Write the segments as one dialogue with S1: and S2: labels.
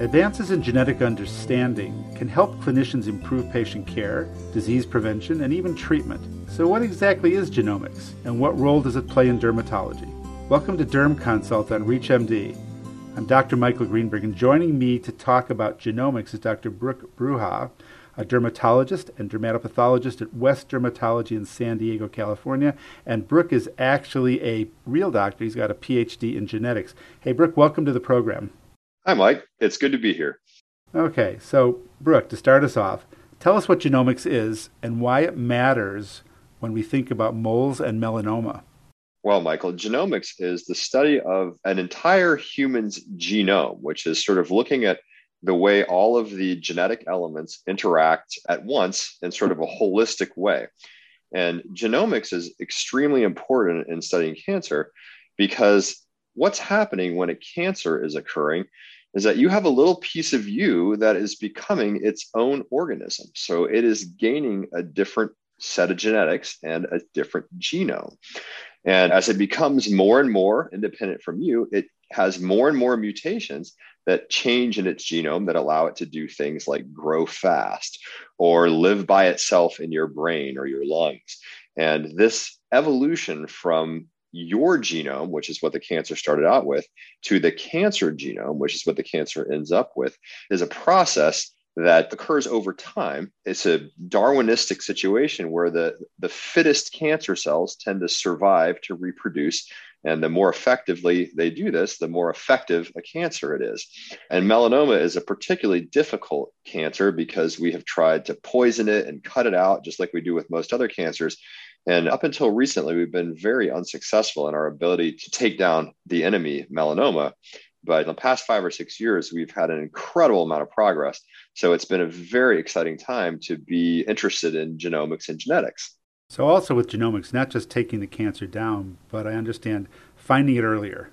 S1: Advances in genetic understanding can help clinicians improve patient care, disease prevention, and even treatment. So, what exactly is genomics, and what role does it play in dermatology? Welcome to Derm Consult on ReachMD. I'm Dr. Michael Greenberg, and joining me to talk about genomics is Dr. Brook Brouha, a dermatologist and dermatopathologist at West Dermatology in San Diego, California. And Brook is actually a real doctor. He's got a PhD in genetics. Hey, Brook, welcome to the program.
S2: Hi, Mike. It's good to be here.
S1: Okay, so Brook, to start us off, tell us what genomics is and why it matters when we think about moles and melanoma.
S2: Well, Michael, genomics is the study of an entire human's genome, which is sort of looking at the way all of the genetic elements interact at once in sort of a holistic way. And genomics is extremely important in studying cancer because what's happening when a cancer is occurring is that you have a little piece of you that is becoming its own organism. So it is gaining a different set of genetics and a different genome. And as it becomes more and more independent from you, it has more and more mutations that change in its genome that allow it to do things like grow fast or live by itself in your brain or your lungs. And this evolution from your genome, which is what the cancer started out with, to the cancer genome, which is what the cancer ends up with, is a process that occurs over time. It's a Darwinistic situation where the, the fittest cancer cells tend to survive to reproduce. And the more effectively they do this, the more effective a cancer it is. And melanoma is a particularly difficult cancer because we have tried to poison it and cut it out, just like we do with most other cancers. And up until recently, we've been very unsuccessful in our ability to take down the enemy, melanoma. But in the past five or six years, we've had an incredible amount of progress. So it's been a very exciting time to be interested in genomics and genetics.
S1: So, also with genomics, not just taking the cancer down, but I understand finding it earlier.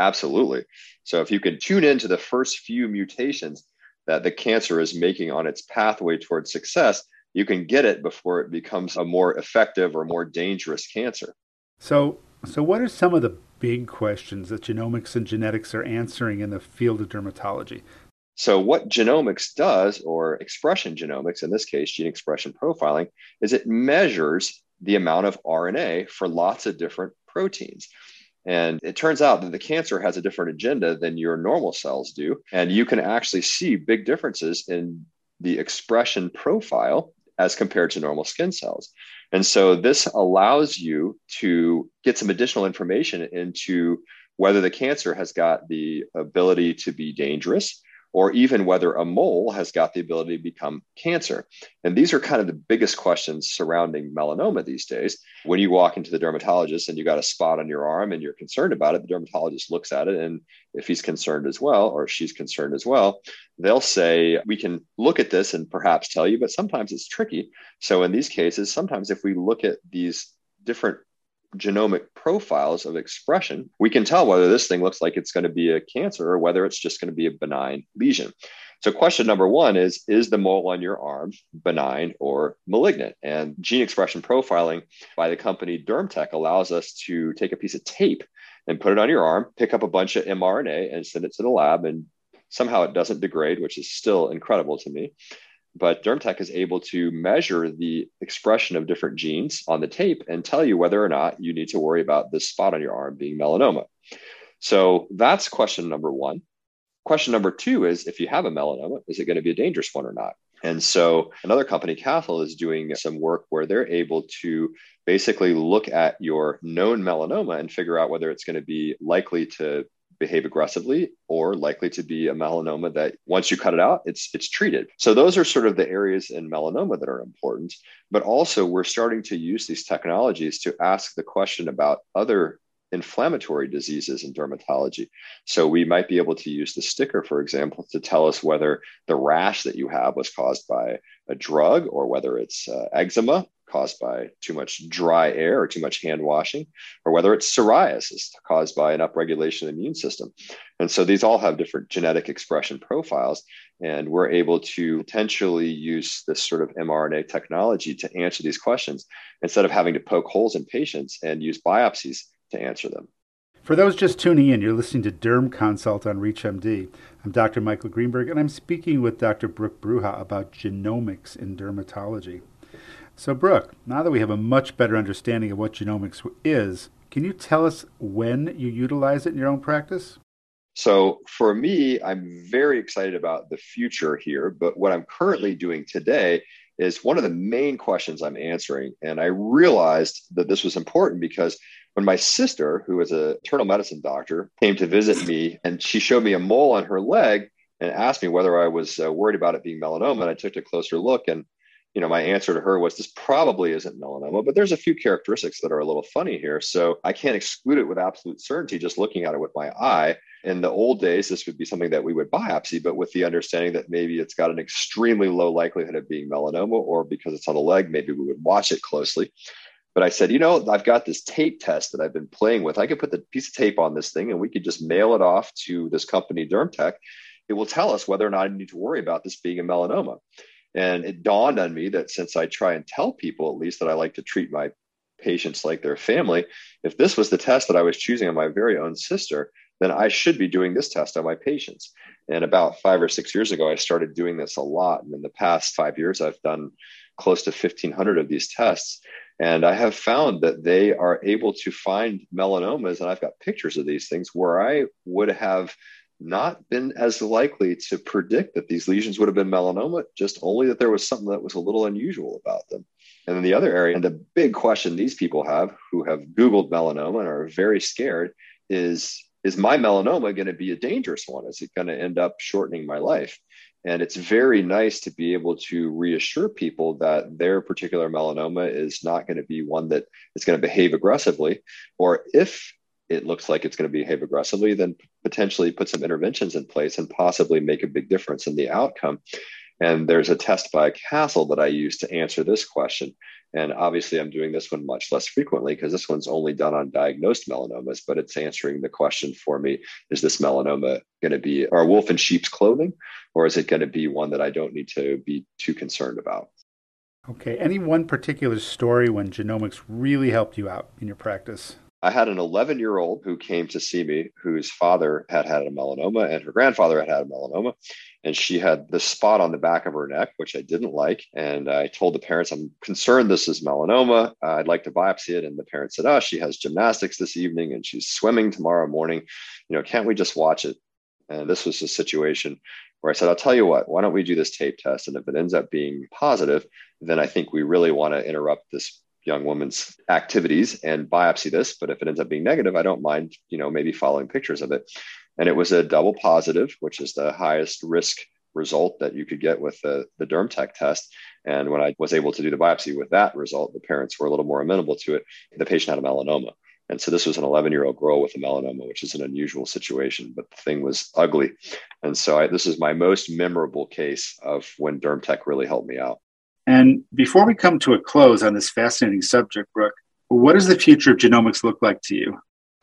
S2: Absolutely. So, if you can tune into the first few mutations that the cancer is making on its pathway towards success, you can get it before it becomes a more effective or more dangerous cancer.
S1: So, so what are some of the big questions that genomics and genetics are answering in the field of dermatology?
S2: So, what genomics does, or expression genomics, in this case, gene expression profiling, is it measures the amount of RNA for lots of different proteins. And it turns out that the cancer has a different agenda than your normal cells do. And you can actually see big differences in the expression profile as compared to normal skin cells. And so this allows you to get some additional information into whether the cancer has got the ability to be dangerous or even whether a mole has got the ability to become cancer. And these are kind of the biggest questions surrounding melanoma these days. When you walk into the dermatologist and you got a spot on your arm and you're concerned about it, the dermatologist looks at it. And if he's concerned as well, or she's concerned as well, they'll say, We can look at this and perhaps tell you, but sometimes it's tricky. So in these cases, sometimes if we look at these different genomic profiles of expression, we can tell whether this thing looks like it's going to be a cancer or whether it's just going to be a benign lesion. So, question number one is Is the mole on your arm benign or malignant? And gene expression profiling by the company DermTech allows us to take a piece of tape and put it on your arm, pick up a bunch of mRNA and send it to the lab. And somehow it doesn't degrade, which is still incredible to me but DermTech is able to measure the expression of different genes on the tape and tell you whether or not you need to worry about this spot on your arm being melanoma. So that's question number one. Question number two is if you have a melanoma, is it going to be a dangerous one or not? And so another company, Castle, is doing some work where they're able to basically look at your known melanoma and figure out whether it's going to be likely to behave aggressively or likely to be a melanoma that once you cut it out it's it's treated. So those are sort of the areas in melanoma that are important. But also we're starting to use these technologies to ask the question about other inflammatory diseases in dermatology. So we might be able to use the sticker, for example, to tell us whether the rash that you have was caused by a drug or whether it's uh, eczema caused by too much dry air or too much hand washing, or whether it's psoriasis caused by an upregulation of the immune system. And so these all have different genetic expression profiles. And we're able to potentially use this sort of mRNA technology to answer these questions instead of having to poke holes in patients and use biopsies to answer them.
S1: For those just tuning in, you're listening to Derm Consult on ReachMD. I'm Dr. Michael Greenberg, and I'm speaking with Dr. Brook Brouha about genomics in dermatology. So, Brook, now that we have a much better understanding of what genomics is, can you tell us when you utilize it in your own practice?
S2: So, for me, I'm very excited about the future here, but what I'm currently doing today is one of the main questions I'm answering. And I realized that this was important because when my sister, who is a internal medicine doctor, came to visit me and she showed me a mole on her leg and asked me whether I was uh, worried about it being melanoma, and I took a closer look and you know, my answer to her was this probably isn't melanoma, but there's a few characteristics that are a little funny here. So I can't exclude it with absolute certainty just looking at it with my eye. In the old days, this would be something that we would biopsy, but with the understanding that maybe it's got an extremely low likelihood of being melanoma, or because it's on the leg, maybe we would watch it closely. But I said, you know, I've got this tape test that I've been playing with. I could put the piece of tape on this thing and we could just mail it off to this company, DermTech. It will tell us whether or not I need to worry about this being a melanoma. And it dawned on me that since I try and tell people, at least, that I like to treat my patients like their family, if this was the test that I was choosing on my very own sister, then I should be doing this test on my patients. And about five or six years ago, I started doing this a lot. And in the past five years, I've done close to 1,500 of these tests. And I have found that they are able to find melanomas, and I've got pictures of these things where I would have not been as likely to predict that these lesions would have been melanoma, just only that there was something that was a little unusual about them. And then the other area, and the big question these people have who have Googled melanoma and are very scared is is my melanoma going to be a dangerous one? Is it going to end up shortening my life? And it's very nice to be able to reassure people that their particular melanoma is not going to be one that is going to behave aggressively. Or if it looks like it's going to behave aggressively, then potentially put some interventions in place and possibly make a big difference in the outcome. And there's a test by Castle that I use to answer this question. And obviously, I'm doing this one much less frequently because this one's only done on diagnosed melanomas, but it's answering the question for me is this melanoma going to be a wolf in sheep's clothing, or is it going to be one that I don't need to be too concerned about?
S1: Okay. Any one particular story when genomics really helped you out in your practice?
S2: I had an 11 year old who came to see me whose father had had a melanoma and her grandfather had had a melanoma. And she had this spot on the back of her neck, which I didn't like. And I told the parents, I'm concerned this is melanoma. Uh, I'd like to biopsy it. And the parents said, Oh, she has gymnastics this evening and she's swimming tomorrow morning. You know, can't we just watch it? And this was a situation where I said, I'll tell you what, why don't we do this tape test? And if it ends up being positive, then I think we really want to interrupt this young woman's activities and biopsy this. But if it ends up being negative, I don't mind, you know, maybe following pictures of it. And it was a double positive, which is the highest risk result that you could get with the, the DermTech test. And when I was able to do the biopsy with that result, the parents were a little more amenable to it. The patient had a melanoma. And so this was an 11 year old girl with a melanoma, which is an unusual situation, but the thing was ugly. And so I, this is my most memorable case of when DermTech really helped me out.
S1: And before we come to a close on this fascinating subject, Brook, what does the future of genomics look like to you?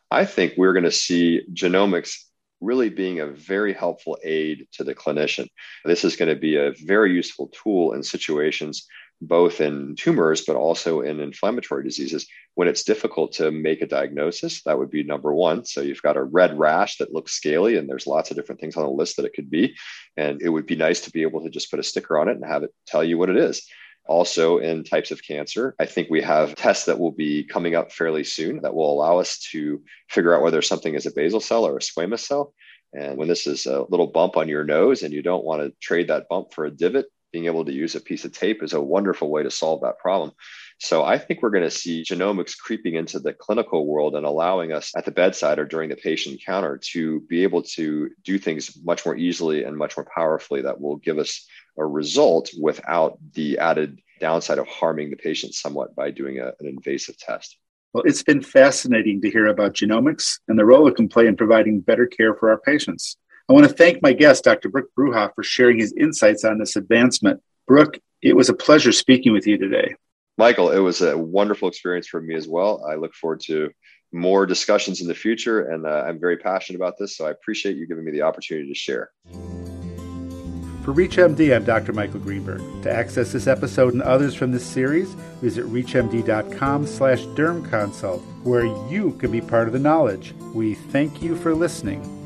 S2: I think we're going to see genomics really being a very helpful aid to the clinician. This is going to be a very useful tool in situations both in tumors but also in inflammatory diseases. When it's difficult to make a diagnosis that would be number one. So you've got a red rash that looks scaly and there's lots of different things on the list that it could be. And it would be nice to be able to just put a sticker on it and have it tell you what it is. Also in types of cancer i think we have tests that will be coming up fairly soon that will allow us to figure out whether something is a basal cell or a squamous cell. And when this is a little bump on your nose and you don't want to trade that bump for a divot being able to use a piece of tape is a wonderful way to solve that problem. So I think we're going to see genomics creeping into the clinical world and allowing us at the bedside or during the patient encounter to be able to do things much more easily and much more powerfully that will give us a result without the added downside of harming the patient somewhat by doing a, an invasive test.
S1: Well, it's been fascinating to hear about genomics and the role it can play in providing better care for our patients. I want to thank my guest, Dr. Brook Brouha, for sharing his insights on this advancement. Brook, it was a pleasure speaking with you today.
S2: Michael, it was a wonderful experience for me as well. I look forward to more discussions in the future, and uh, I'm very passionate about this. So I appreciate you giving me the opportunity to share.
S1: For ReachMD, I'm Dr. Michael Greenberg. To access this episode and others from this series, visit reachmd.com slash dermconsult, where you can be part of the knowledge. We thank you for listening.